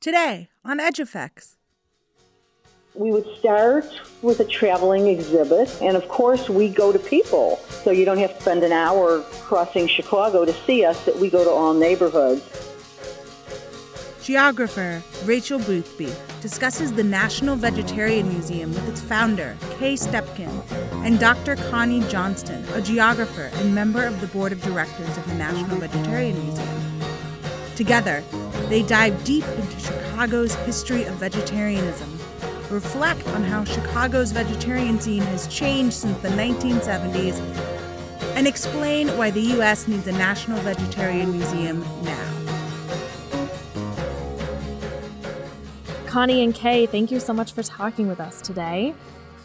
Today on EdgeEffects. We would start with a traveling exhibit, and of course, we go to people. So you don't have to spend an hour crossing Chicago to see us, that we go to all neighborhoods. Geographer Rachel Boothby discusses the National Vegetarian Museum with its founder, Kay Stepkin, and Dr. Connie Johnston, a geographer and member of the board of directors of the National Vegetarian Museum. Together, they dive deep into Chicago's history of vegetarianism, reflect on how Chicago's vegetarian scene has changed since the 1970s, and explain why the U.S. needs a National Vegetarian Museum now. Connie and Kay, thank you so much for talking with us today.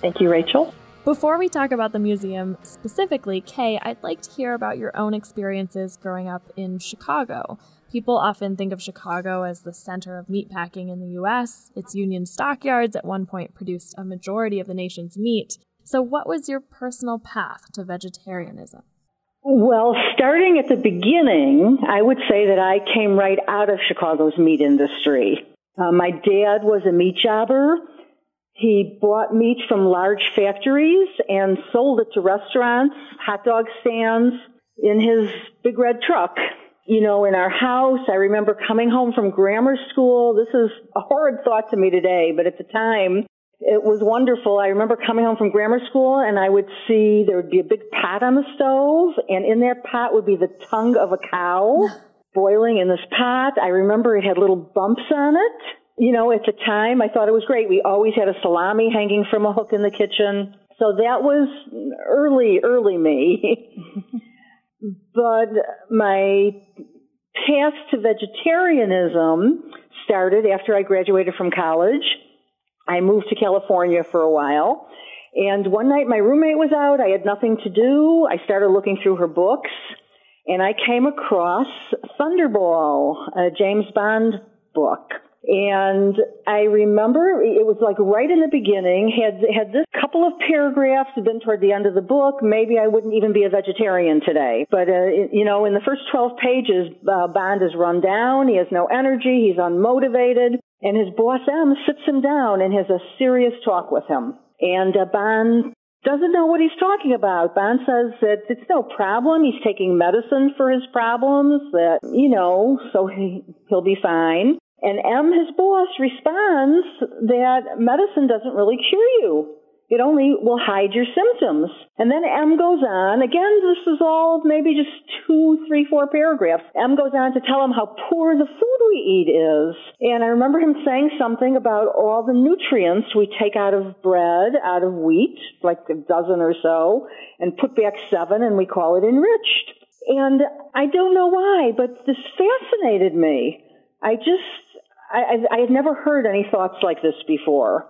Thank you, Rachel. Before we talk about the museum specifically, Kay, I'd like to hear about your own experiences growing up in Chicago. People often think of Chicago as the center of meatpacking in the U.S. Its Union stockyards at one point produced a majority of the nation's meat. So, what was your personal path to vegetarianism? Well, starting at the beginning, I would say that I came right out of Chicago's meat industry. Uh, my dad was a meat jobber. He bought meat from large factories and sold it to restaurants, hot dog stands in his big red truck. You know, in our house, I remember coming home from grammar school. This is a horrid thought to me today, but at the time, it was wonderful. I remember coming home from grammar school and I would see there would be a big pot on the stove and in that pot would be the tongue of a cow boiling in this pot. I remember it had little bumps on it. You know, at the time, I thought it was great. We always had a salami hanging from a hook in the kitchen. So that was early, early me. but my path to vegetarianism started after I graduated from college. I moved to California for a while. And one night my roommate was out. I had nothing to do. I started looking through her books and I came across Thunderball, a James Bond book. And I remember it was like right in the beginning, had, had this couple of paragraphs been toward the end of the book, maybe I wouldn't even be a vegetarian today. But, uh, you know, in the first 12 pages, uh, Bond is run down, he has no energy, he's unmotivated, and his boss M sits him down and has a serious talk with him. And uh, Bond doesn't know what he's talking about. Bond says that it's no problem. He's taking medicine for his problems, that, you know, so he, he'll be fine. And M, his boss, responds that medicine doesn't really cure you. It only will hide your symptoms. And then M goes on, again, this is all maybe just two, three, four paragraphs. M goes on to tell him how poor the food we eat is. And I remember him saying something about all the nutrients we take out of bread, out of wheat, like a dozen or so, and put back seven and we call it enriched. And I don't know why, but this fascinated me. I just, I, I had never heard any thoughts like this before.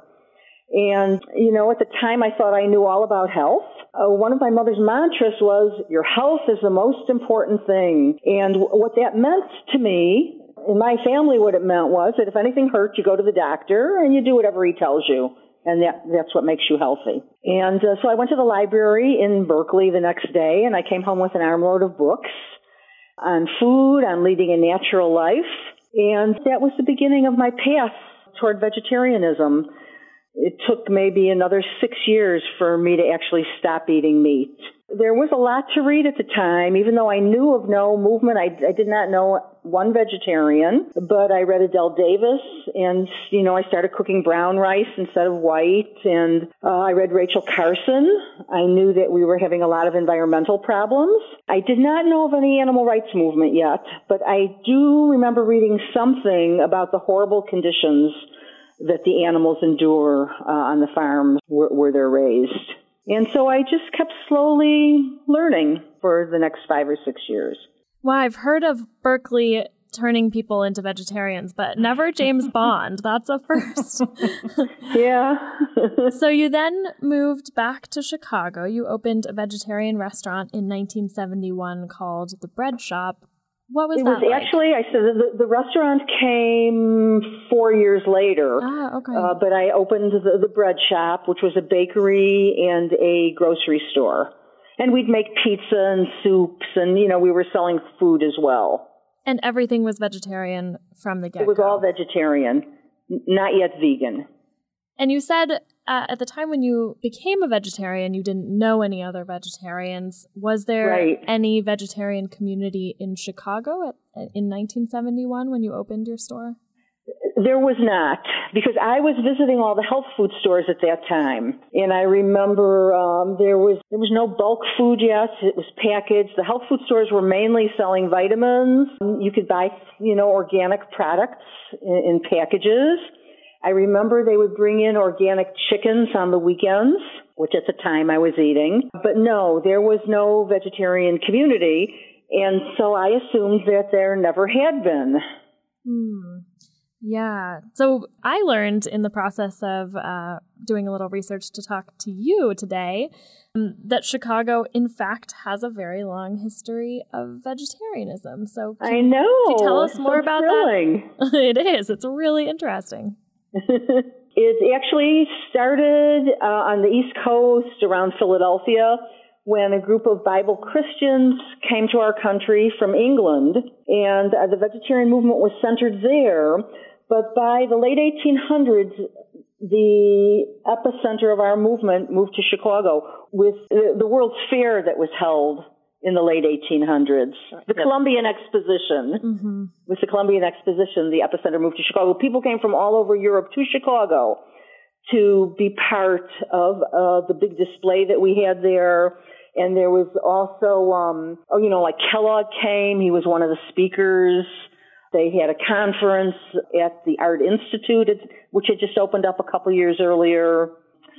And, you know, at the time I thought I knew all about health. Uh, one of my mother's mantras was, your health is the most important thing. And what that meant to me, in my family, what it meant was that if anything hurt, you go to the doctor and you do whatever he tells you. And that, that's what makes you healthy. And uh, so I went to the library in Berkeley the next day and I came home with an armload of books on food, on leading a natural life. And that was the beginning of my path toward vegetarianism it took maybe another six years for me to actually stop eating meat. There was a lot to read at the time, even though I knew of no movement. I, I did not know one vegetarian, but I read Adelle Davis and, you know, I started cooking brown rice instead of white and uh, I read Rachel Carson. I knew that we were having a lot of environmental problems. I did not know of any animal rights movement yet, but I do remember reading something about the horrible conditions that the animals endure uh, on the farms where, where they're raised. And so I just kept slowly learning for the next five or six years. Well, I've heard of Berkeley turning people into vegetarians, but never James Bond. That's a first. yeah. so you then moved back to Chicago. You opened a vegetarian restaurant in 1971 called The Bread Shop. What was it that? was like? actually I said the, the restaurant came four years later. Ah, okay. Uh, but I opened the, the bread shop, which was a bakery and a grocery store, and we'd make pizza and soups, and you know we were selling food as well. And everything was vegetarian from the get It was all vegetarian, not yet vegan. And you said uh, at the time when you became a vegetarian, you didn't know any other vegetarians. Was there right. any vegetarian community in Chicago at, in 1971 when you opened your store? There was not, because I was visiting all the health food stores at that time, and I remember um, there was there was no bulk food yet. It was packaged. The health food stores were mainly selling vitamins. You could buy, you know, organic products in, in packages. I remember they would bring in organic chickens on the weekends, which at the time I was eating. But no, there was no vegetarian community, and so I assumed that there never had been. Hmm. Yeah. So I learned in the process of uh, doing a little research to talk to you today um, that Chicago, in fact, has a very long history of vegetarianism. So can, I know. Can you tell us more so about thrilling. that? it is. It's really interesting. it actually started uh, on the East Coast around Philadelphia when a group of Bible Christians came to our country from England, and uh, the vegetarian movement was centered there. But by the late 1800s, the epicenter of our movement moved to Chicago with the World's Fair that was held in the late 1800s. The yep. Columbian Exposition. Mm-hmm. With the Columbian Exposition, the epicenter moved to Chicago. People came from all over Europe to Chicago to be part of uh, the big display that we had there. And there was also, um, oh, you know, like Kellogg came. He was one of the speakers. They had a conference at the Art Institute, which had just opened up a couple years earlier.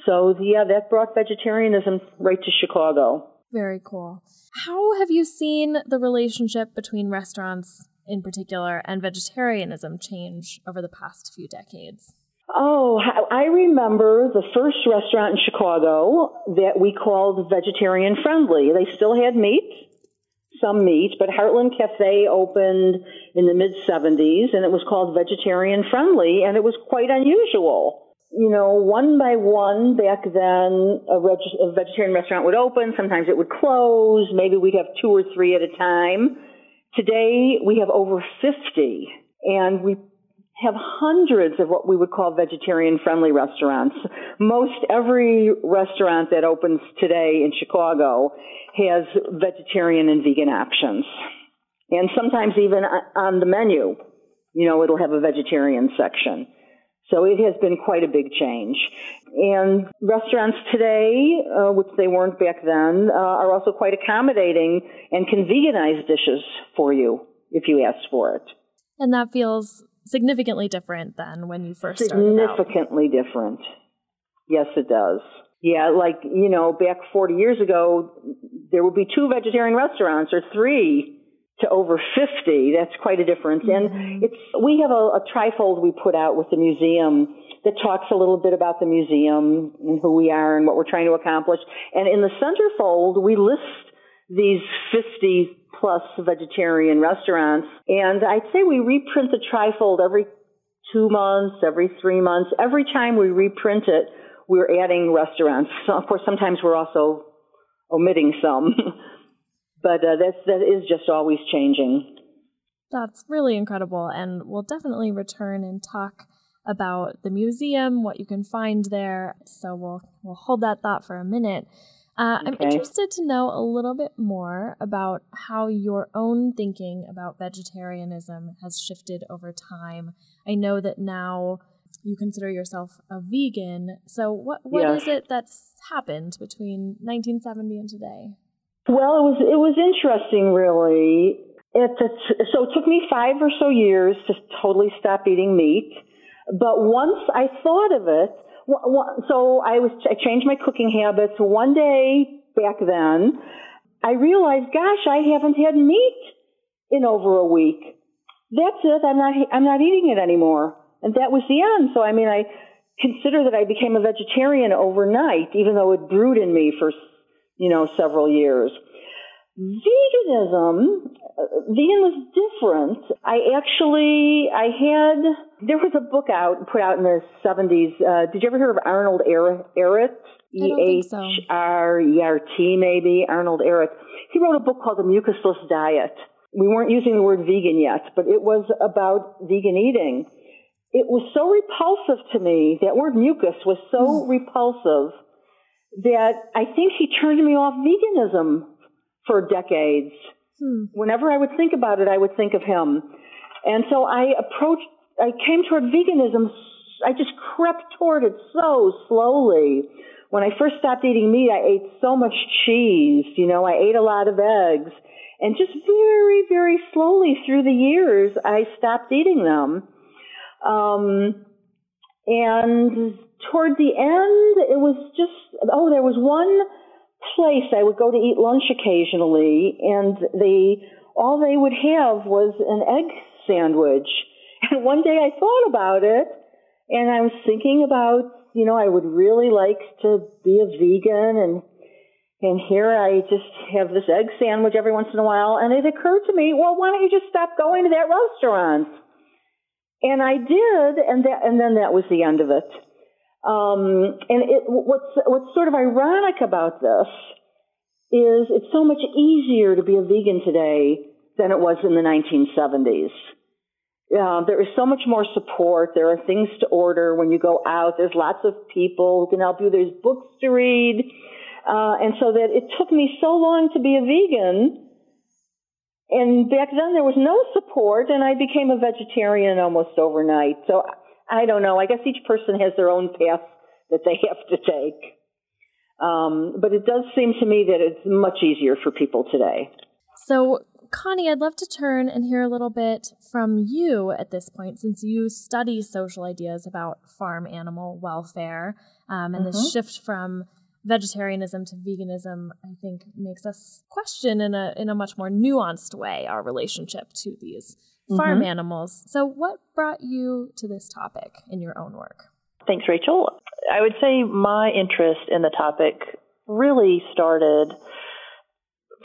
So, yeah, that brought vegetarianism right to Chicago. Very cool. How have you seen the relationship between restaurants in particular and vegetarianism change over the past few decades? Oh, I remember the first restaurant in Chicago that we called vegetarian friendly. They still had meat, some meat, but Heartland Cafe opened in the mid 70s and it was called vegetarian friendly and it was quite unusual you know, one by one back then, a, reg- a vegetarian restaurant would open. Sometimes it would close. Maybe we'd have two or three at a time. Today, we have over 50, and we have hundreds of what we would call vegetarian friendly restaurants. Most every restaurant that opens today in Chicago has vegetarian and vegan options. And sometimes even on the menu, you know, it'll have a vegetarian section. So it has been quite a big change. And restaurants today, uh, which they weren't back then, uh, are also quite accommodating and can veganize dishes for you if you ask for it. And that feels significantly different than when you first started Significantly different. Yes, it does. Yeah, like, you know, back 40 years ago, there would be two vegetarian restaurants or three to over 50. That's quite a difference. Mm-hmm. And it's, we have a, a trifold we put out with the museum that talks a little bit about the museum and who we are and what we're trying to accomplish. And in the centerfold, we list these 50 plus vegetarian restaurants. And I'd say we reprint the trifold every two months, every three months. Every time we reprint it, we're adding restaurants. So of course, sometimes we're also omitting some. but uh, that's that is just always changing. That's really incredible, and we'll definitely return and talk about the museum, what you can find there. So we'll we'll hold that thought for a minute. Uh, okay. I'm interested to know a little bit more about how your own thinking about vegetarianism has shifted over time. I know that now you consider yourself a vegan. So what what yes. is it that's happened between 1970 and today? Well, it was it was interesting, really. It, so it took me five or so years to totally stop eating meat. But once I thought of it, so I was I changed my cooking habits. One day back then, I realized, gosh, I haven't had meat in over a week. That's it. I'm not I'm not eating it anymore. And that was the end. So I mean, I consider that I became a vegetarian overnight, even though it brewed in me for you know, several years. Veganism, vegan was different. I actually, I had, there was a book out, put out in the 70s. Uh, did you ever hear of Arnold Ehret? E-H-R-E-R-T maybe, Arnold Ehret. He wrote a book called The Mucusless Diet. we weren't using the word vegan yet, but it was about vegan eating. It was so repulsive to me. That word mucus was so mm. repulsive that I think he turned me off veganism for decades. Hmm. Whenever I would think about it, I would think of him. And so I approached, I came toward veganism. I just crept toward it so slowly. When I first stopped eating meat, I ate so much cheese. You know, I ate a lot of eggs. And just very, very slowly through the years, I stopped eating them. Um, and toward the end, it was just, oh, there was one place I would go to eat lunch occasionally, and they, all they would have was an egg sandwich. And one day I thought about it, and I was thinking about, you know, I would really like to be a vegan and and here I just have this egg sandwich every once in a while, and it occurred to me, well, why don't you just stop going to that restaurant? And I did, and that, and then that was the end of it. Um, and it, what's what's sort of ironic about this is it's so much easier to be a vegan today than it was in the 1970s. Uh, there is so much more support. There are things to order when you go out. There's lots of people who can help you. There's books to read. Uh, and so that it took me so long to be a vegan. And back then there was no support and I became a vegetarian almost overnight. So I don't know. I guess each person has their own path that they have to take. Um, but it does seem to me that it's much easier for people today. So, Connie, I'd love to turn and hear a little bit from you at this point, since you study social ideas about farm animal welfare um, and mm-hmm. the shift from vegetarianism to veganism, I think, makes us question in a in a much more nuanced way our relationship to these mm-hmm. farm animals. So, what brought you to this topic in your own work? Thanks, Rachel. I would say my interest in the topic really started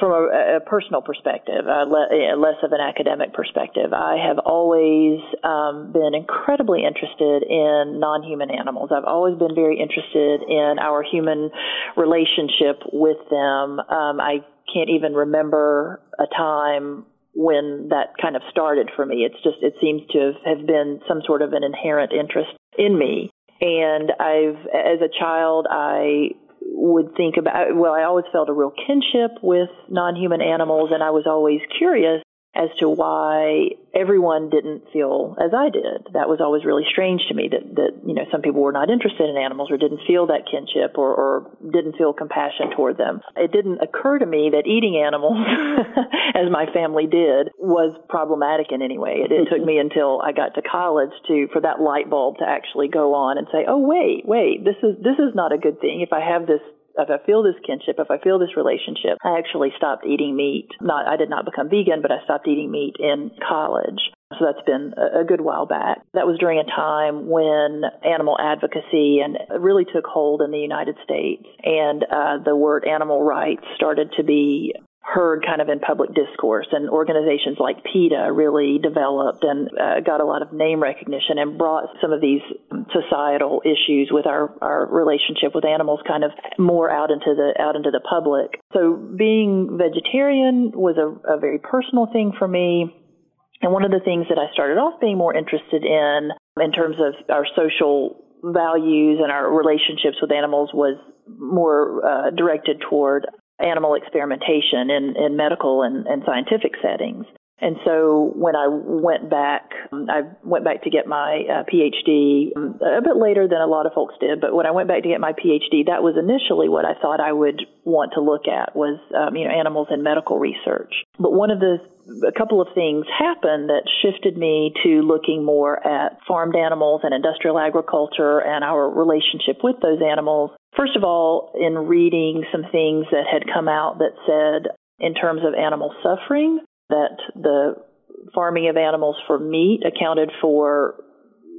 from a, a personal perspective, uh, le- less of an academic perspective, I have always um, been incredibly interested in non human animals. I've always been very interested in our human relationship with them. Um, I can't even remember a time when that kind of started for me. It's just, it seems to have been some sort of an inherent interest in me. And I've, as a child, I would think about well i always felt a real kinship with non-human animals and i was always curious as to why everyone didn't feel as I did. That was always really strange to me that, that you know, some people were not interested in animals or didn't feel that kinship or, or didn't feel compassion toward them. It didn't occur to me that eating animals, as my family did, was problematic in any way. It, it took me until I got to college to, for that light bulb to actually go on and say, oh wait, wait, this is, this is not a good thing. If I have this if I feel this kinship, if I feel this relationship, I actually stopped eating meat. Not, I did not become vegan, but I stopped eating meat in college. So that's been a good while back. That was during a time when animal advocacy and really took hold in the United States, and uh, the word animal rights started to be heard kind of in public discourse and organizations like PETA really developed and uh, got a lot of name recognition and brought some of these societal issues with our, our relationship with animals kind of more out into the out into the public. So being vegetarian was a, a very personal thing for me. And one of the things that I started off being more interested in in terms of our social values and our relationships with animals was more uh, directed toward animal experimentation in, in medical and, and scientific settings. And so when I went back, um, I went back to get my uh, PhD um, a bit later than a lot of folks did. But when I went back to get my PhD, that was initially what I thought I would want to look at was, um, you know, animals in medical research. But one of the a couple of things happened that shifted me to looking more at farmed animals and industrial agriculture and our relationship with those animals. First of all, in reading some things that had come out that said, in terms of animal suffering, that the farming of animals for meat accounted for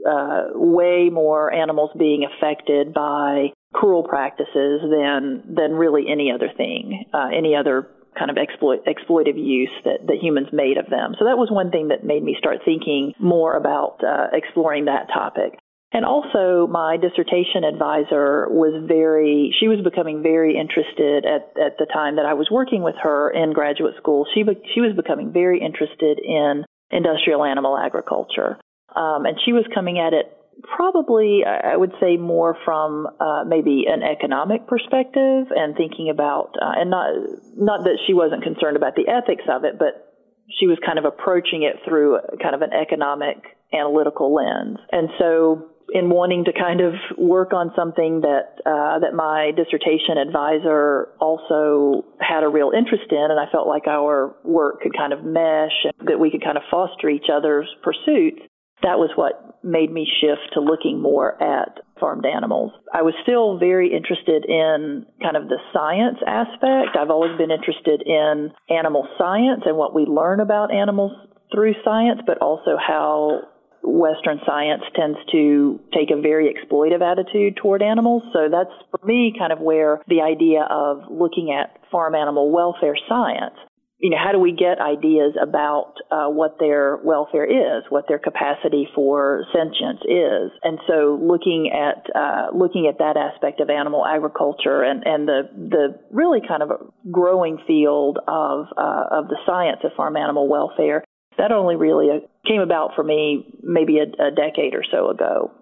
uh, way more animals being affected by cruel practices than than really any other thing, uh, any other kind of exploit, exploitive use that, that humans made of them. So that was one thing that made me start thinking more about uh, exploring that topic. And also, my dissertation advisor was very, she was becoming very interested at, at the time that I was working with her in graduate school. She, she was becoming very interested in industrial animal agriculture. Um, and she was coming at it probably, I would say, more from uh, maybe an economic perspective and thinking about, uh, and not, not that she wasn't concerned about the ethics of it, but she was kind of approaching it through kind of an economic analytical lens. And so in wanting to kind of work on something that uh, that my dissertation advisor also had a real interest in, and I felt like our work could kind of mesh, and that we could kind of foster each other's pursuits. That was what made me shift to looking more at farmed animals. I was still very interested in kind of the science aspect. I've always been interested in animal science and what we learn about animals through science, but also how Western science tends to take a very exploitive attitude toward animals. So that's for me kind of where the idea of looking at farm animal welfare science. You know, how do we get ideas about uh, what their welfare is, what their capacity for sentience is, and so looking at uh, looking at that aspect of animal agriculture and, and the the really kind of growing field of uh, of the science of farm animal welfare that only really came about for me maybe a, a decade or so ago.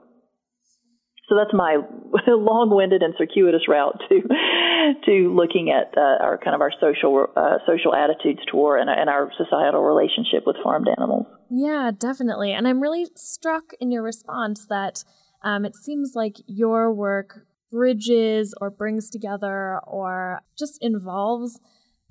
So that's my long-winded and circuitous route to to looking at uh, our kind of our social uh, social attitudes toward and, and our societal relationship with farmed animals. Yeah, definitely. And I'm really struck in your response that um, it seems like your work bridges or brings together or just involves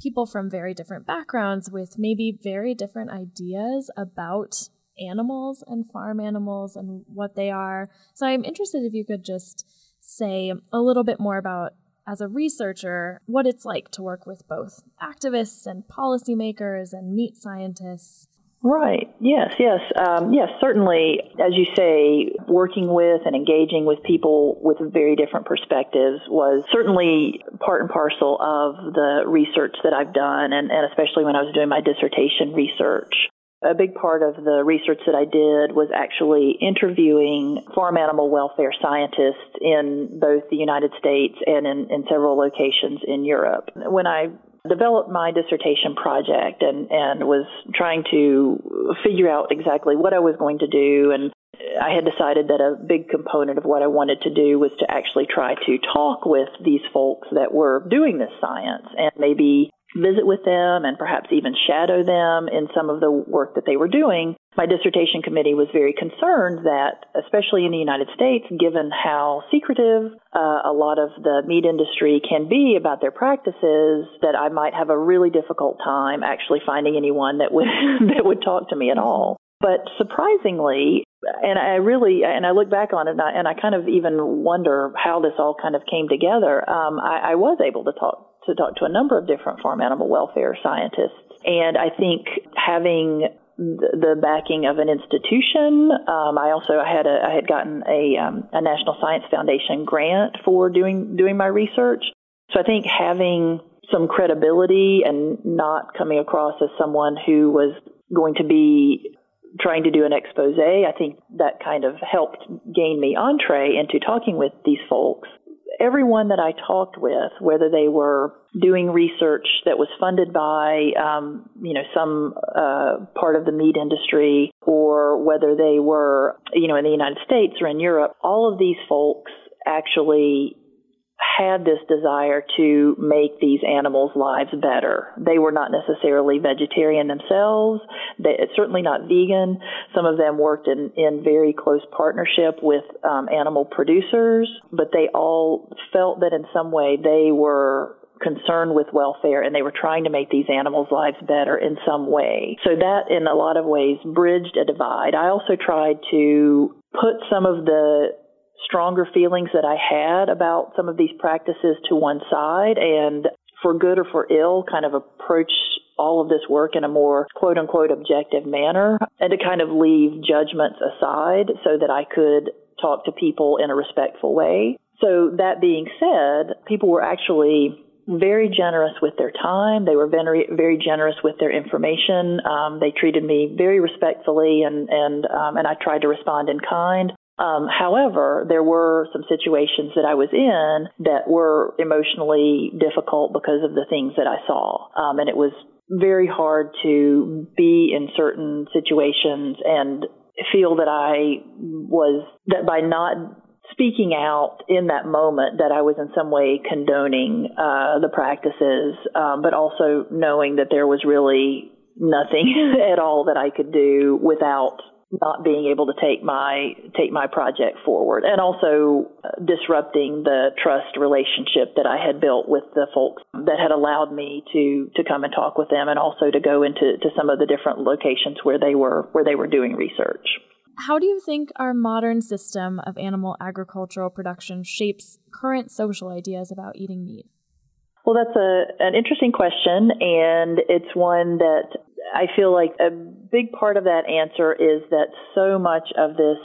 people from very different backgrounds with maybe very different ideas about animals and farm animals and what they are. So I'm interested if you could just say a little bit more about, as a researcher, what it's like to work with both activists and policymakers and meat scientists Right. Yes. Yes. Um, yes. Certainly, as you say, working with and engaging with people with very different perspectives was certainly part and parcel of the research that I've done, and, and especially when I was doing my dissertation research. A big part of the research that I did was actually interviewing farm animal welfare scientists in both the United States and in, in several locations in Europe. When I developed my dissertation project and, and was trying to figure out exactly what I was going to do. And I had decided that a big component of what I wanted to do was to actually try to talk with these folks that were doing this science and maybe visit with them and perhaps even shadow them in some of the work that they were doing. My dissertation committee was very concerned that, especially in the United States, given how secretive uh, a lot of the meat industry can be about their practices, that I might have a really difficult time actually finding anyone that would that would talk to me at all. But surprisingly, and I really, and I look back on it, and I, and I kind of even wonder how this all kind of came together. Um, I, I was able to talk to talk to a number of different farm animal welfare scientists, and I think having the backing of an institution. Um, I also I had a, I had gotten a, um, a National Science Foundation grant for doing doing my research. So I think having some credibility and not coming across as someone who was going to be trying to do an expose, I think that kind of helped gain me entree into talking with these folks. Everyone that I talked with, whether they were doing research that was funded by, um, you know, some uh, part of the meat industry, or whether they were, you know, in the United States or in Europe, all of these folks actually had this desire to make these animals' lives better. They were not necessarily vegetarian themselves. They, certainly not vegan. Some of them worked in, in very close partnership with um, animal producers, but they all felt that in some way they were concerned with welfare and they were trying to make these animals' lives better in some way. So that in a lot of ways bridged a divide. I also tried to put some of the stronger feelings that I had about some of these practices to one side and for good or for ill kind of approach all of this work in a more quote unquote objective manner and to kind of leave judgments aside so that I could talk to people in a respectful way. So that being said, people were actually very generous with their time. They were very, very generous with their information. Um, they treated me very respectfully, and and um, and I tried to respond in kind. Um, however, there were some situations that I was in that were emotionally difficult because of the things that I saw. Um, and it was very hard to be in certain situations and feel that I was, that by not speaking out in that moment that I was in some way condoning uh, the practices, um, but also knowing that there was really nothing at all that I could do without not being able to take my take my project forward and also uh, disrupting the trust relationship that I had built with the folks that had allowed me to to come and talk with them and also to go into to some of the different locations where they were where they were doing research. How do you think our modern system of animal agricultural production shapes current social ideas about eating meat? Well, that's a an interesting question, and it's one that I feel like a big part of that answer is that so much of this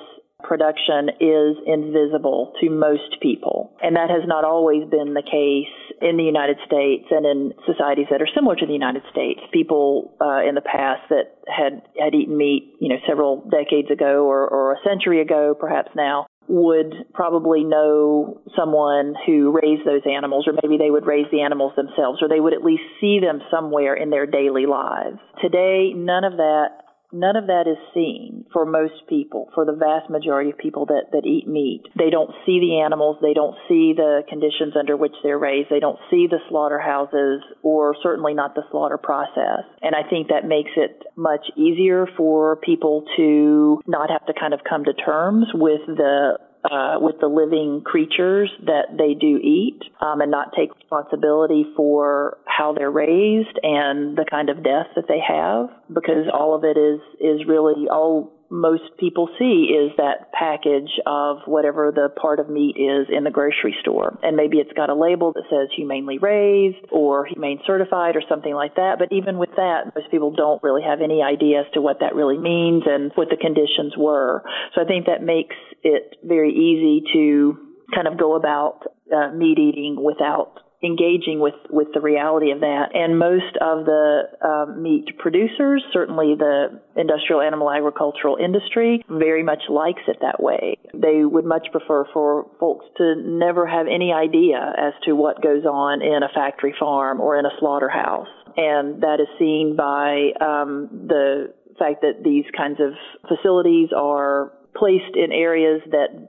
production is invisible to most people. And that has not always been the case in the United States and in societies that are similar to the United States. People uh, in the past that had, had eaten meat, you know, several decades ago or, or a century ago, perhaps now, would probably know someone who raised those animals, or maybe they would raise the animals themselves, or they would at least see them somewhere in their daily lives. Today, none of that None of that is seen for most people, for the vast majority of people that, that eat meat. They don't see the animals, they don't see the conditions under which they're raised, they don't see the slaughterhouses, or certainly not the slaughter process. And I think that makes it much easier for people to not have to kind of come to terms with the uh, with the living creatures that they do eat um, and not take responsibility for how they're raised and the kind of death that they have because all of it is is really all most people see is that package of whatever the part of meat is in the grocery store. And maybe it's got a label that says humanely raised or humane certified or something like that. But even with that, most people don't really have any idea as to what that really means and what the conditions were. So I think that makes it very easy to kind of go about uh, meat eating without engaging with, with the reality of that. And most of the um, meat producers, certainly the industrial animal agricultural industry, very much likes it that way. They would much prefer for folks to never have any idea as to what goes on in a factory farm or in a slaughterhouse. And that is seen by um, the fact that these kinds of facilities are placed in areas that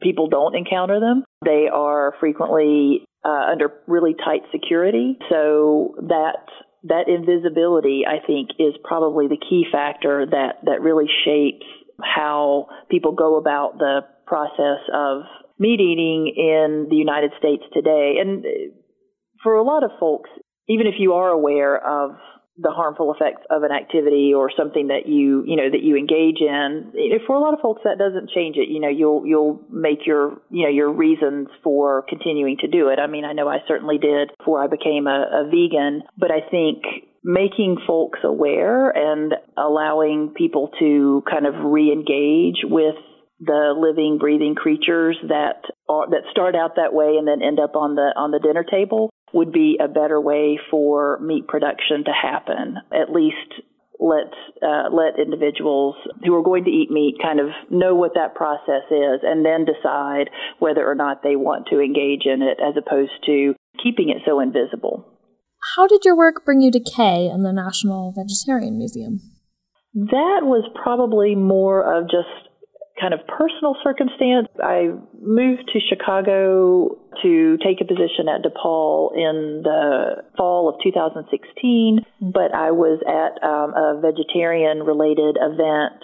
people don't encounter them. They are frequently uh, under really tight security. So that that invisibility, I think, is probably the key factor that that really shapes how people go about the process of meat eating in the United States today. And for a lot of folks, even if you are aware of the harmful effects of an activity or something that you you know that you engage in for a lot of folks that doesn't change it. You know you'll you'll make your you know your reasons for continuing to do it. I mean i know i certainly did before i became a, a vegan but i think making folks aware and allowing people to kind of re-engage with the living breathing creatures that are that start out that way and then end up on the on the dinner table would be a better way for meat production to happen. At least let uh, let individuals who are going to eat meat kind of know what that process is, and then decide whether or not they want to engage in it, as opposed to keeping it so invisible. How did your work bring you to Kay and the National Vegetarian Museum? That was probably more of just kind of personal circumstance. I moved to Chicago to take a position at DePaul in the fall of 2016, but I was at um, a vegetarian related event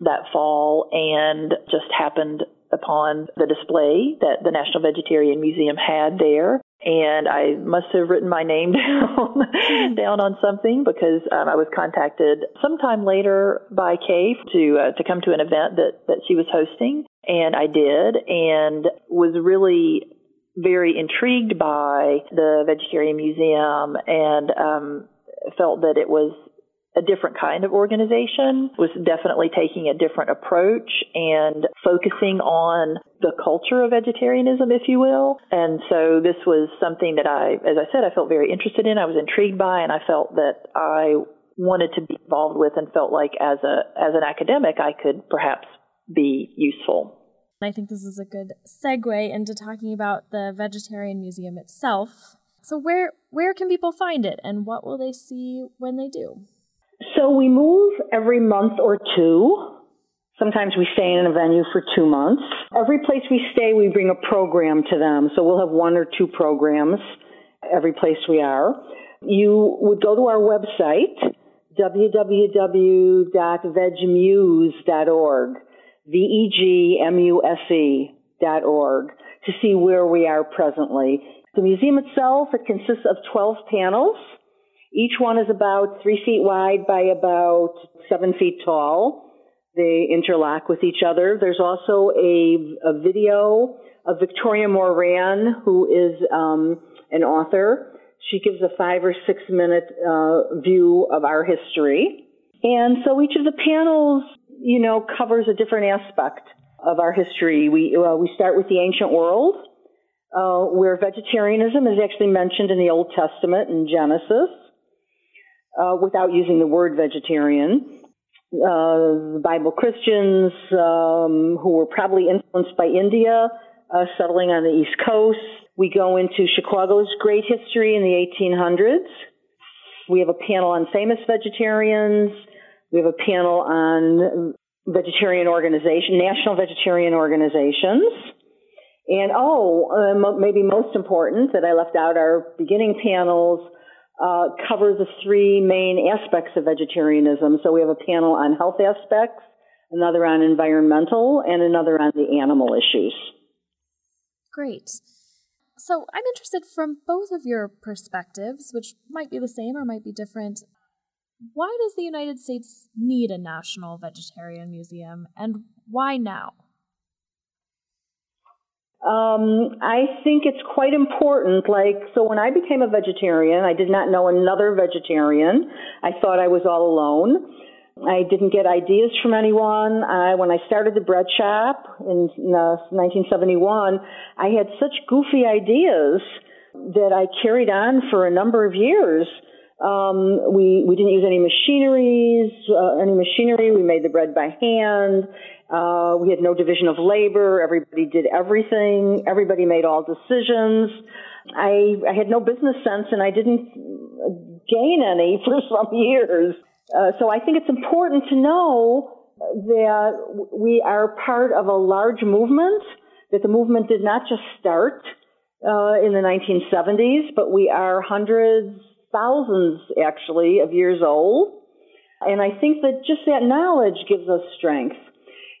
that fall and just happened upon the display that the National Vegetarian Museum had there and I must have written my name down down on something because um, I was contacted sometime later by Kay to uh, to come to an event that that she was hosting, and I did, and was really very intrigued by the Vegetarian Museum and um, felt that it was a different kind of organization, was definitely taking a different approach and focusing on the culture of vegetarianism, if you will. And so this was something that I, as I said, I felt very interested in. I was intrigued by, and I felt that I wanted to be involved with and felt like as a, as an academic, I could perhaps be useful. I think this is a good segue into talking about the Vegetarian Museum itself. So where where can people find it and what will they see when they do? So we move every month or two. Sometimes we stay in a venue for two months. Every place we stay, we bring a program to them. So we'll have one or two programs every place we are. You would go to our website, www.vegmuse.org, V-E-G-M-U-S-E dot org, to see where we are presently. The museum itself, it consists of 12 panels. Each one is about three feet wide by about seven feet tall. They interlock with each other. There's also a, a video of Victoria Moran, who is um, an author. She gives a five or six minute uh, view of our history. And so each of the panels, you know, covers a different aspect of our history. We, uh, we start with the ancient world, uh, where vegetarianism is actually mentioned in the Old Testament in Genesis, uh, without using the word vegetarian uh, Bible Christians um, who were probably influenced by India, uh, settling on the East Coast. We go into Chicago's great history in the 1800s. We have a panel on famous vegetarians. We have a panel on vegetarian organization, national vegetarian organizations. And oh, uh, maybe most important that I left out our beginning panels uh, cover the three main aspects of vegetarianism. So we have a panel on health aspects, another on environmental, and another on the animal issues. Great. So I'm interested from both of your perspectives, which might be the same or might be different. Why does the United States need a national vegetarian museum, and why now? Um, I think it's quite important. Like, so when I became a vegetarian, I did not know another vegetarian. I thought I was all alone. I didn't get ideas from anyone. I, when I started the bread shop in uh, 1971, I had such goofy ideas that I carried on for a number of years. Um, we we didn't use any machineries, uh, any machinery. We made the bread by hand, uh, we had no division of labor. Everybody did everything. Everybody made all decisions. I, I had no business sense and I didn't gain any for some years. Uh, so I think it's important to know that we are part of a large movement, that the movement did not just start uh, in the 1970s, but we are hundreds, thousands actually of years old. And I think that just that knowledge gives us strength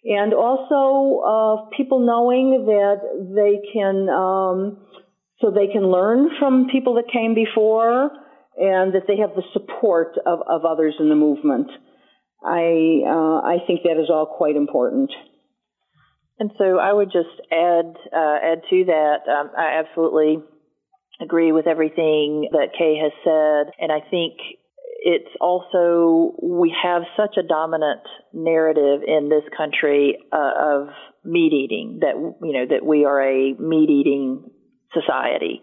and also uh, people knowing that they can um, so they can learn from people that came before and that they have the support of, of others in the movement. I uh, I think that is all quite important. And so I would just add uh, add to that. Um, I absolutely agree with everything that Kay has said, and I think it's also we have such a dominant narrative in this country uh, of meat eating that you know that we are a meat eating society.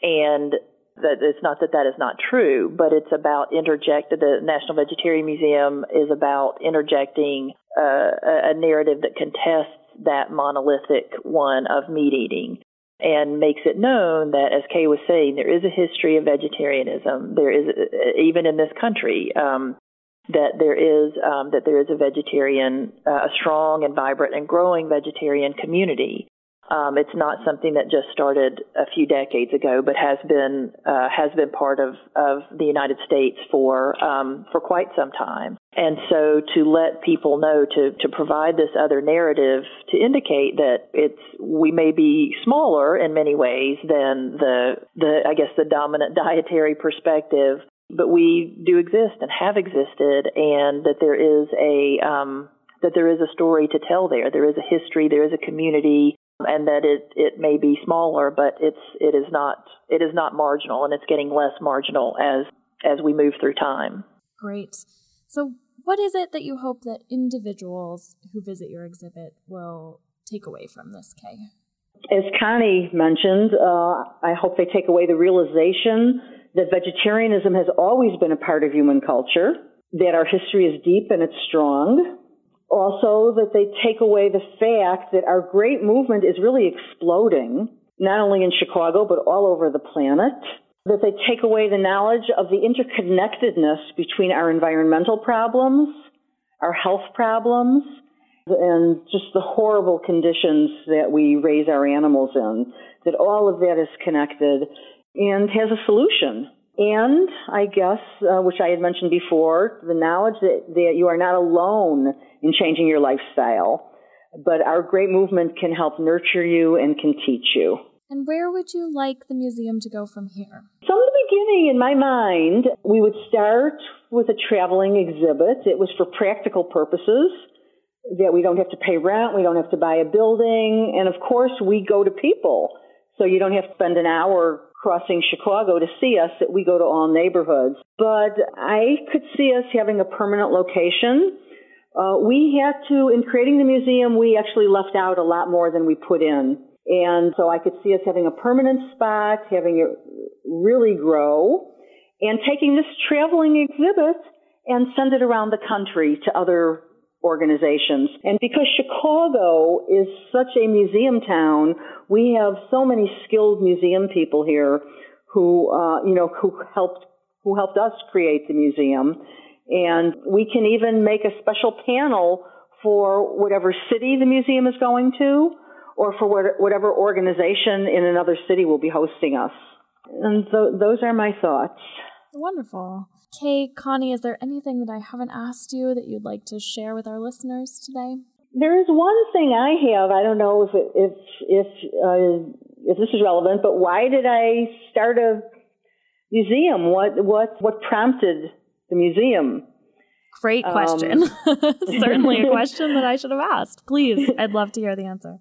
And that it's not that that is not true but it's about interject the National Vegetarian Museum is about interjecting uh, a narrative that contests that monolithic one of meat eating and makes it known that, as Kay was saying, there is a history of vegetarianism. There is, even in this country, um, that there is um, that there is a vegetarian, uh, a strong and vibrant and growing vegetarian community. Um, it's not something that just started a few decades ago, but has been uh, has been part of, of the United States for um, for quite some time. And so to let people know to to provide this other narrative to indicate that it's we may be smaller in many ways than the the I guess the dominant dietary perspective, but we do exist and have existed, and that there is a um, that there is a story to tell there. There is a history. There is a community and that it it may be smaller, but it's it is not it is not marginal, and it's getting less marginal as as we move through time. Great. So, what is it that you hope that individuals who visit your exhibit will take away from this, Kay? As Connie mentioned, uh, I hope they take away the realization that vegetarianism has always been a part of human culture, that our history is deep and it's strong, Also, that they take away the fact that our great movement is really exploding, not only in Chicago, but all over the planet. That they take away the knowledge of the interconnectedness between our environmental problems, our health problems, and just the horrible conditions that we raise our animals in. That all of that is connected and has a solution. And I guess, uh, which I had mentioned before, the knowledge that, that you are not alone in changing your lifestyle, but our great movement can help nurture you and can teach you. And where would you like the museum to go from here? From the beginning, in my mind, we would start with a traveling exhibit. It was for practical purposes that we don't have to pay rent, we don't have to buy a building, and of course, we go to people. So you don't have to spend an hour crossing Chicago to see us, that we go to all neighborhoods. But I could see us having a permanent location. Uh, we had to, in creating the museum, we actually left out a lot more than we put in. And so I could see us having a permanent spot, having it really grow, and taking this traveling exhibit and send it around the country to other organizations. And because Chicago is such a museum town, we have so many skilled museum people here who, uh, you know, who helped who helped us create the museum. And we can even make a special panel for whatever city the museum is going to, or for whatever organization in another city will be hosting us. And th- those are my thoughts. Wonderful. Kay, Connie, is there anything that I haven't asked you that you'd like to share with our listeners today? There is one thing I have. I don't know if it, if if uh, if this is relevant, but why did I start a museum? What what what prompted the museum? Great question. Um, Certainly a question that I should have asked. Please, I'd love to hear the answer.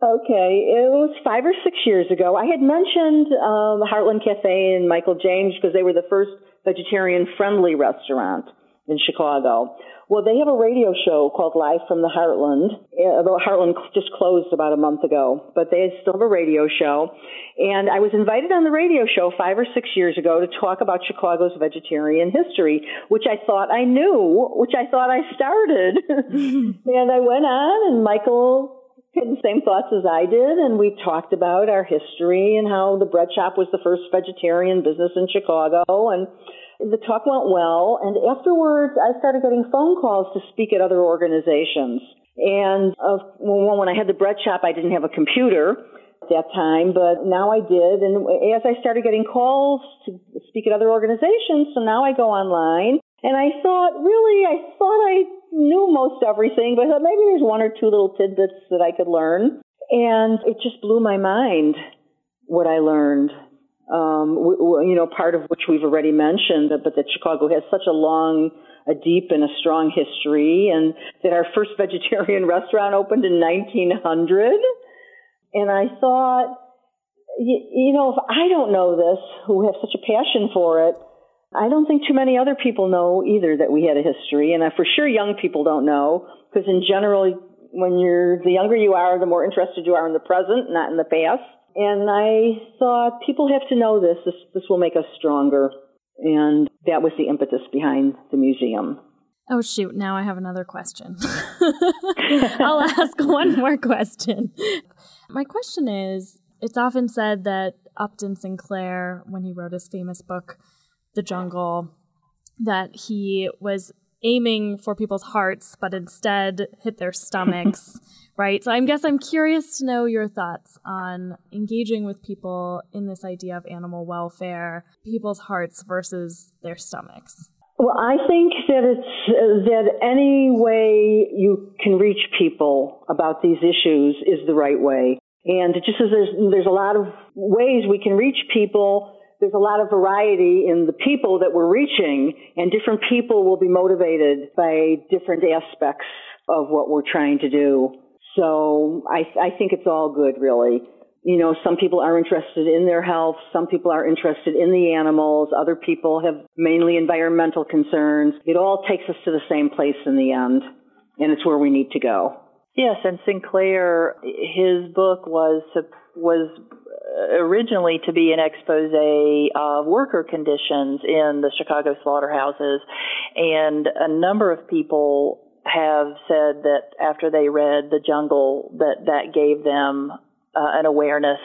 Okay, it was five or six years ago. I had mentioned um, Heartland Cafe and Michael James because they were the first vegetarian friendly restaurant in Chicago. Well, they have a radio show called Live from the Heartland. Although Heartland just closed about a month ago, but they still have a radio show. And I was invited on the radio show five or six years ago to talk about Chicago's vegetarian history, which I thought I knew, which I thought I started. and I went on, and Michael had the same thoughts as I did, and we talked about our history and how the bread shop was the first vegetarian business in Chicago, and the talk went well. And afterwards, I started getting phone calls to speak at other organizations. And uh, well, when I had the bread shop, I didn't have a computer at that time, but now I did. And as I started getting calls to speak at other organizations, so now I go online. And I thought, really, I thought I knew most everything, but maybe there's one or two little tidbits that I could learn. And it just blew my mind what I learned. Um, w- w- you know, part of which we've already mentioned, but that Chicago has such a long, a deep and a strong history, and that our first vegetarian restaurant opened in 1900. And I thought, you, you know, if I don't know this, who have such a passion for it, I don't think too many other people know either that we had a history, and for sure young people don't know because in general, when you're the younger you are, the more interested you are in the present, not in the past. And I thought people have to know this. This this will make us stronger, and that was the impetus behind the museum. Oh shoot! Now I have another question. I'll ask one more question. My question is: It's often said that Upton Sinclair, when he wrote his famous book the jungle that he was aiming for people's hearts, but instead hit their stomachs, right? So I guess I'm curious to know your thoughts on engaging with people in this idea of animal welfare, people's hearts versus their stomachs. Well, I think that it's uh, that any way you can reach people about these issues is the right way. And just as there's there's a lot of ways we can reach people there's a lot of variety in the people that we're reaching, and different people will be motivated by different aspects of what we're trying to do. So I, I think it's all good, really. You know, some people are interested in their health, some people are interested in the animals, other people have mainly environmental concerns. It all takes us to the same place in the end, and it's where we need to go. Yes, and Sinclair, his book was was originally to be an expose of worker conditions in the Chicago slaughterhouses, and a number of people have said that after they read The Jungle, that that gave them uh, an awareness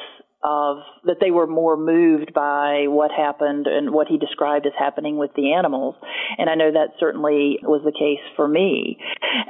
of that they were more moved by what happened and what he described as happening with the animals. And I know that certainly was the case for me.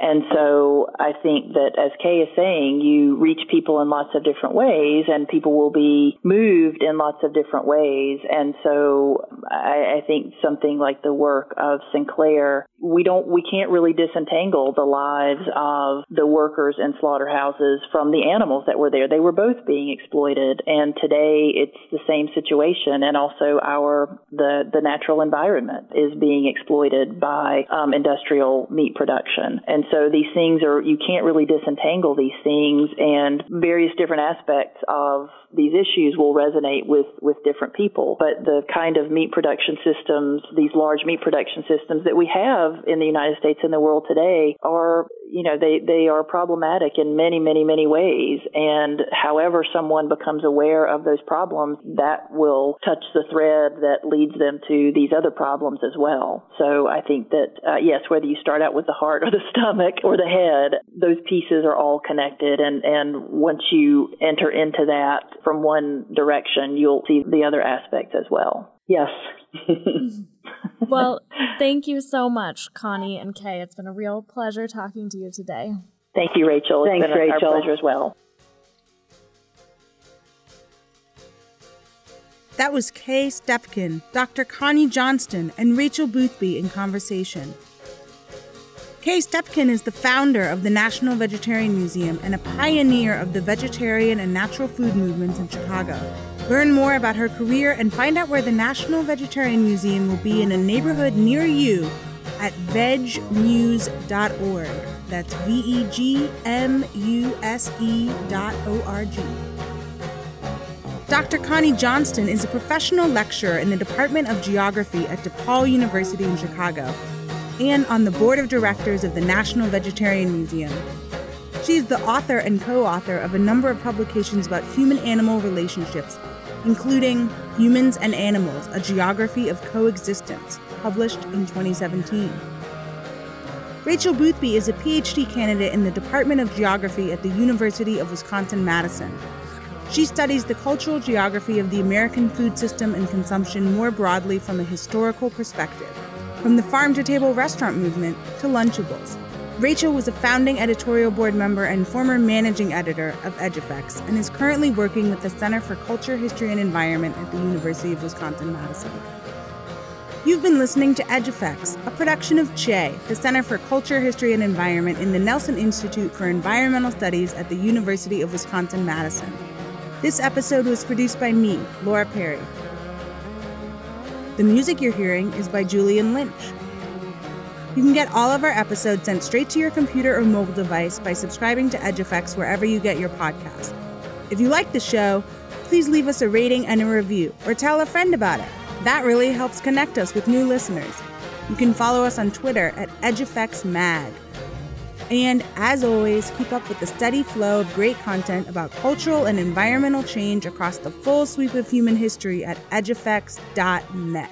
And so I think that as Kay is saying, you reach people in lots of different ways and people will be moved in lots of different ways. And so I, I think something like the work of Sinclair, we don't, we can't really disentangle the lives of the workers in slaughterhouses from the animals that were there. They were both being exploited and and today it's the same situation. And also our the the natural environment is being exploited by um, industrial meat production. And so these things are you can't really disentangle these things. And various different aspects of these issues will resonate with with different people. But the kind of meat production systems these large meat production systems that we have in the United States and the world today are you know they they are problematic in many many many ways. And however someone becomes aware of those problems that will touch the thread that leads them to these other problems as well so i think that uh, yes whether you start out with the heart or the stomach or the head those pieces are all connected and and once you enter into that from one direction you'll see the other aspects as well yes well, thank you so much, Connie and Kay. It's been a real pleasure talking to you today. Thank you, Rachel. It's Thanks, been a, Rachel. our pleasure as well. That was Kay Stepkin, Dr. Connie Johnston, and Rachel Boothby in conversation. Kay Stepkin is the founder of the National Vegetarian Museum and a pioneer of the vegetarian and natural food movements in Chicago. Learn more about her career and find out where the National Vegetarian Museum will be in a neighborhood near you at vegmuse.org. That's V E G M U S E dot O R G. Dr. Connie Johnston is a professional lecturer in the Department of Geography at DePaul University in Chicago and on the board of directors of the National Vegetarian Museum. She is the author and co author of a number of publications about human animal relationships, including Humans and Animals A Geography of Coexistence, published in 2017. Rachel Boothby is a PhD candidate in the Department of Geography at the University of Wisconsin Madison. She studies the cultural geography of the American food system and consumption more broadly from a historical perspective, from the farm to table restaurant movement to Lunchables. Rachel was a founding editorial board member and former managing editor of EdgeEffects and is currently working with the Center for Culture, History, and Environment at the University of Wisconsin Madison. You've been listening to EdgeEffects, a production of CHE, the Center for Culture, History, and Environment in the Nelson Institute for Environmental Studies at the University of Wisconsin Madison. This episode was produced by me, Laura Perry. The music you're hearing is by Julian Lynch. You can get all of our episodes sent straight to your computer or mobile device by subscribing to EdgeEffects wherever you get your podcast. If you like the show, please leave us a rating and a review, or tell a friend about it. That really helps connect us with new listeners. You can follow us on Twitter at EdgeEffectsMag. And as always, keep up with the steady flow of great content about cultural and environmental change across the full sweep of human history at edgeeffects.net.